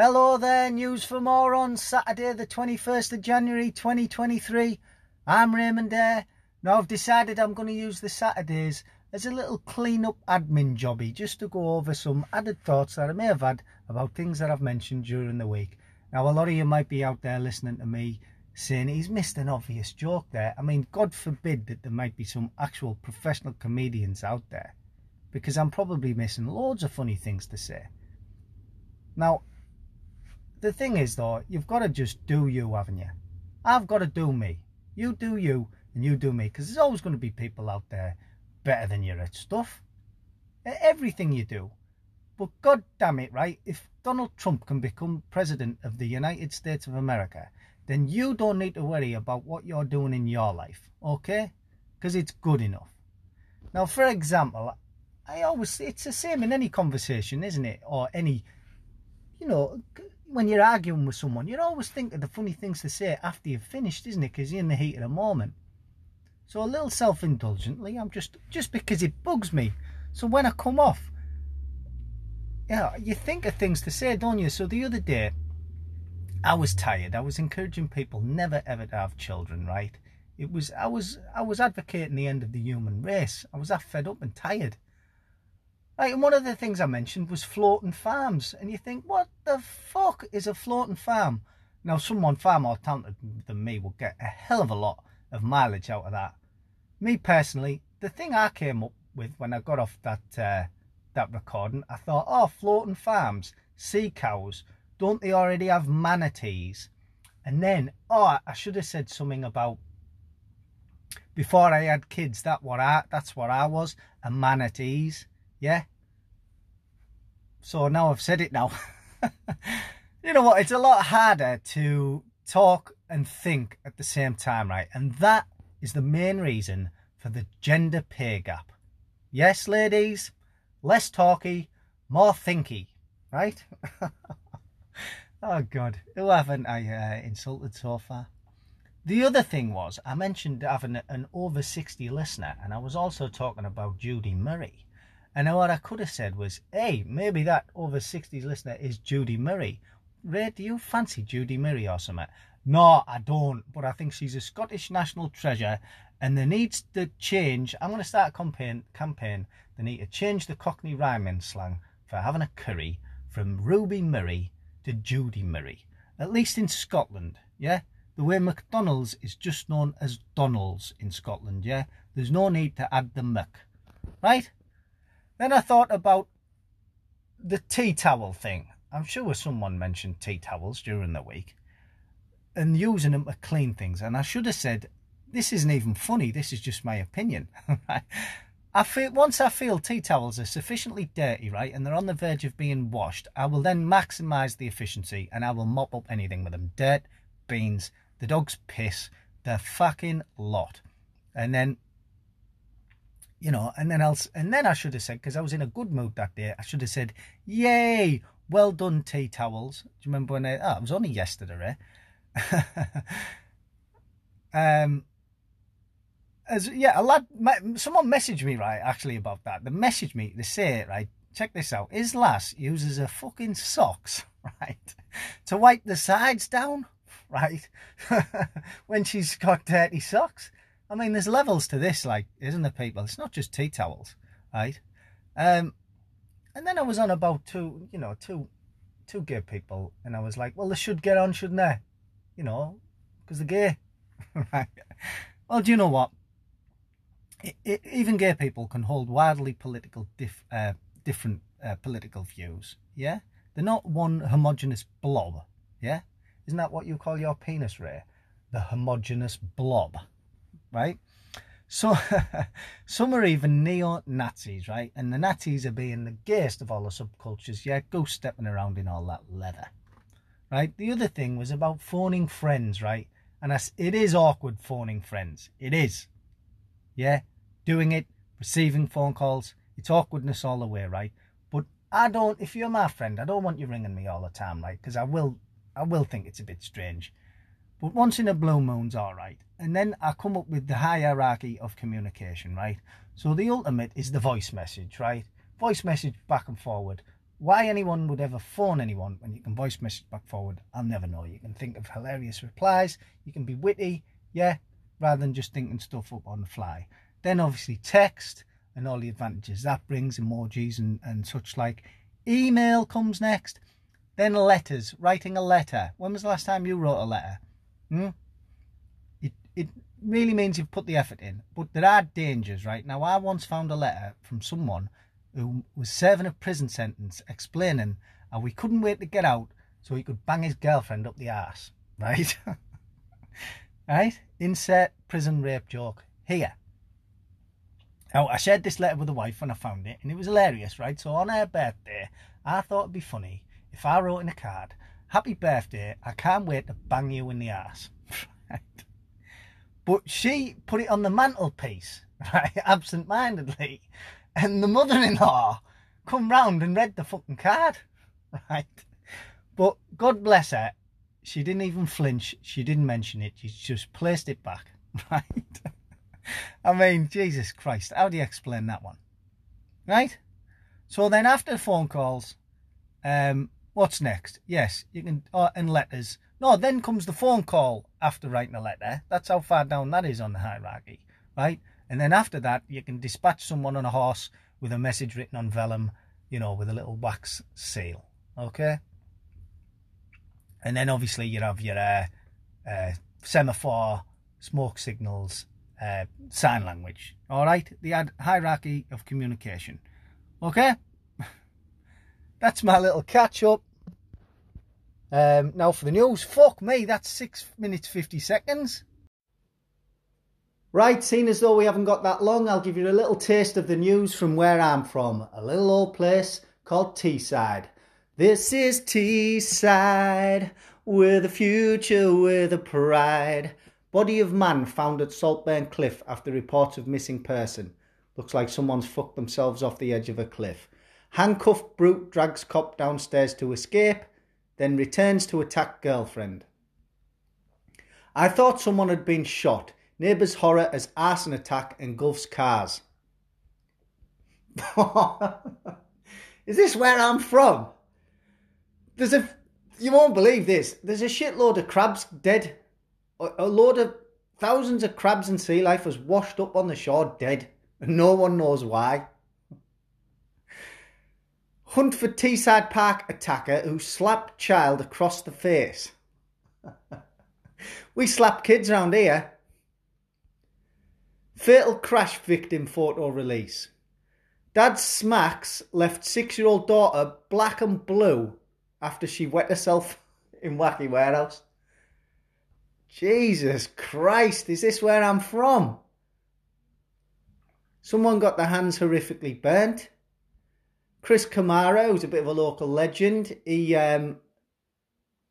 Hello there, news for more on Saturday, the 21st of January 2023. I'm Raymond Ayre. Now, I've decided I'm going to use the Saturdays as a little clean up admin jobby just to go over some added thoughts that I may have had about things that I've mentioned during the week. Now, a lot of you might be out there listening to me saying he's missed an obvious joke there. I mean, God forbid that there might be some actual professional comedians out there because I'm probably missing loads of funny things to say. Now, the thing is though, you've got to just do you, haven't you? I've got to do me. You do you and you do me because there's always going to be people out there better than you at stuff. At Everything you do. But god damn it, right? If Donald Trump can become president of the United States of America, then you don't need to worry about what you're doing in your life, okay? Because it's good enough. Now, for example, I always, it's the same in any conversation, isn't it? Or any, you know, when you're arguing with someone, you always think of the funny things to say after you've finished, isn't it? Because you're in the heat of the moment. So a little self-indulgently, I'm just just because it bugs me. So when I come off, yeah, you think of things to say, don't you? So the other day, I was tired. I was encouraging people never ever to have children, right? It was I was I was advocating the end of the human race. I was that fed up and tired. Right, and one of the things I mentioned was floating farms. And you think, what the fuck is a floating farm? Now, someone far more talented than me will get a hell of a lot of mileage out of that. Me personally, the thing I came up with when I got off that uh, that recording, I thought, oh, floating farms, sea cows, don't they already have manatees? And then, oh, I should have said something about before I had kids. That what I that's what I was, a manatees. Yeah. So now I've said it now. you know what? It's a lot harder to talk and think at the same time, right? And that is the main reason for the gender pay gap. Yes, ladies, less talky, more thinky, right? oh, God. Who haven't I uh, insulted so far? The other thing was, I mentioned having an over 60 listener, and I was also talking about Judy Murray. And now what I could have said was, hey, maybe that over 60s listener is Judy Murray. Ray, do you fancy Judy Murray or something? No, I don't, but I think she's a Scottish national treasure and there needs to change. I'm going to start a campaign, campaign. They need to change the Cockney rhyming slang for having a curry from Ruby Murray to Judy Murray. At least in Scotland, yeah? The way McDonald's is just known as Donald's in Scotland, yeah? There's no need to add the Mc, right? Then I thought about the tea towel thing. I'm sure someone mentioned tea towels during the week and using them to clean things. And I should have said, this isn't even funny. This is just my opinion. I feel once I feel tea towels are sufficiently dirty, right, and they're on the verge of being washed, I will then maximise the efficiency and I will mop up anything with them. Dirt, beans, the dog's piss, the fucking lot. And then you know, and then else, and then I should have said, because I was in a good mood that day, I should have said, "Yay, well done, tea towels." Do you remember when I? Oh, it was only yesterday. Eh? um, as yeah, a lad, someone messaged me right actually about that. They messaged me. They say right. Check this out. His lass uses her fucking socks right to wipe the sides down right when she's got dirty socks. I mean, there's levels to this, like, isn't there, people? It's not just tea towels, right? Um, and then I was on about two, you know, two, two gay people, and I was like, well, they should get on, shouldn't they? You know, because they're gay, right? Well, do you know what? It, it, even gay people can hold wildly political, dif, uh, different uh, political views. Yeah, they're not one homogenous blob. Yeah, isn't that what you call your penis, Ray? The homogenous blob right? So some are even neo-Nazis, right? And the Nazis are being the gayest of all the subcultures, yeah, go stepping around in all that leather, right? The other thing was about phoning friends, right? And it is awkward phoning friends. It is, yeah, doing it, receiving phone calls. It's awkwardness all the way, right? But I don't. If you're my friend, I don't want you ringing me all the time, right? Because I will, I will think it's a bit strange. But once in a blue moon's all right. And then I come up with the hierarchy of communication, right? So the ultimate is the voice message, right? Voice message back and forward. why anyone would ever phone anyone when you can voice message back forward, I'll never know. You can think of hilarious replies, you can be witty, yeah, rather than just thinking stuff up on the fly. Then obviously text and all the advantages that brings, emojis and, and such like. Email comes next. Then letters, writing a letter. When was the last time you wrote a letter? Hmm? It, it really means you've put the effort in. But there are dangers, right? Now, I once found a letter from someone who was serving a prison sentence explaining how we couldn't wait to get out so he could bang his girlfriend up the ass, right? right? Insert prison rape joke here. Now, I shared this letter with the wife when I found it, and it was hilarious, right? So on her birthday, I thought it'd be funny if I wrote in a card, Happy birthday, I can't wait to bang you in the ass. right? But she put it on the mantelpiece, right, absent mindedly, and the mother in law come round and read the fucking card, right? But God bless her, she didn't even flinch, she didn't mention it, she just placed it back, right? I mean, Jesus Christ, how do you explain that one? Right? So then after the phone calls, um, what's next? Yes, you can, uh, and letters. No, then comes the phone call after writing a letter. That's how far down that is on the hierarchy, right? And then after that, you can dispatch someone on a horse with a message written on vellum, you know, with a little wax seal. Okay? And then obviously you have your uh, uh, semaphore, smoke signals, uh, sign language. All right? The hierarchy of communication. Okay? That's my little catch up. Um, now for the news. Fuck me, that's 6 minutes 50 seconds. Right, seeing as though we haven't got that long, I'll give you a little taste of the news from where I'm from. A little old place called Teesside. This is Teesside, with a future, with a pride. Body of man found at Saltburn Cliff after reports of missing person. Looks like someone's fucked themselves off the edge of a cliff. Handcuffed brute drags cop downstairs to escape, then returns to attack girlfriend. I thought someone had been shot Neighbours horror as arson attack engulfs cars. Is this where I'm from? There's a, you won't believe this. There's a shitload of crabs dead. A, a load of thousands of crabs and sea life was washed up on the shore dead, and no one knows why. Hunt for Teesside Park attacker who slapped child across the face. we slap kids around here. Fatal crash victim photo release. Dad smacks left six year old daughter black and blue after she wet herself in Wacky Warehouse. Jesus Christ, is this where I'm from? Someone got their hands horrifically burnt. Chris Kamara, who's a bit of a local legend, he um,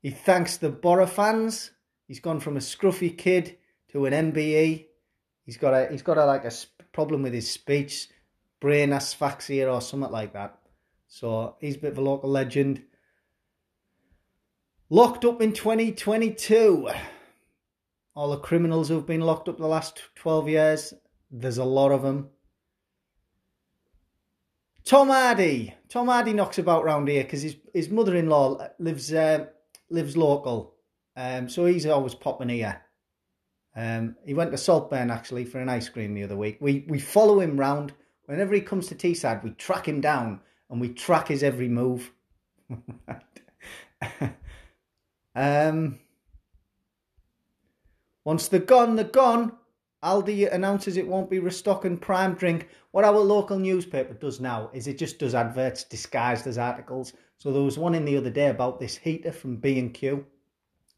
he thanks the Boro fans. He's gone from a scruffy kid to an MBE He's got a he's got a like a problem with his speech, brain asphyxia or something like that. So he's a bit of a local legend. Locked up in 2022. All the criminals who've been locked up the last 12 years, there's a lot of them. Tom Hardy. Tom Hardy knocks about round here because his, his mother-in-law lives uh, lives local. Um, so he's always popping here. Um, he went to Saltburn actually for an ice cream the other week. We we follow him round whenever he comes to Teesside. We track him down and we track his every move. um, once they're gone, they're gone. Aldi announces it won't be restocking prime drink. What our local newspaper does now is it just does adverts disguised as articles. So there was one in the other day about this heater from B&Q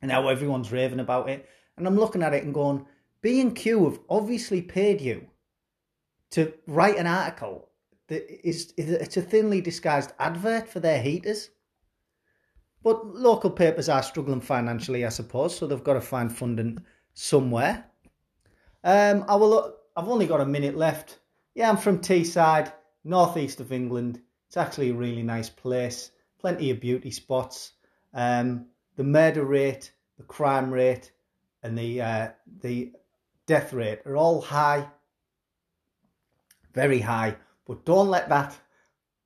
and how everyone's raving about it. And I'm looking at it and going, B&Q have obviously paid you to write an article that is it's a thinly disguised advert for their heaters. But local papers are struggling financially, I suppose, so they've got to find funding somewhere. Um, I will. I've only got a minute left. Yeah, I'm from Teesside, northeast of England. It's actually a really nice place. Plenty of beauty spots. Um, the murder rate, the crime rate, and the uh, the death rate are all high, very high. But don't let that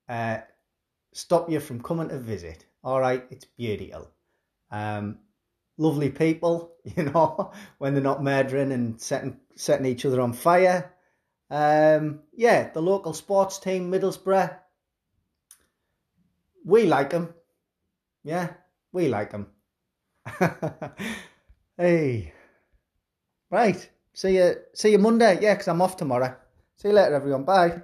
uh, stop you from coming to visit. All right, it's beautiful. Um, lovely people, you know, when they're not murdering and setting setting each other on fire. Um, yeah, the local sports team, Middlesbrough. We like them. Yeah, we like them. hey, right. See you. See you Monday. Yeah, because I'm off tomorrow. See you later, everyone. Bye.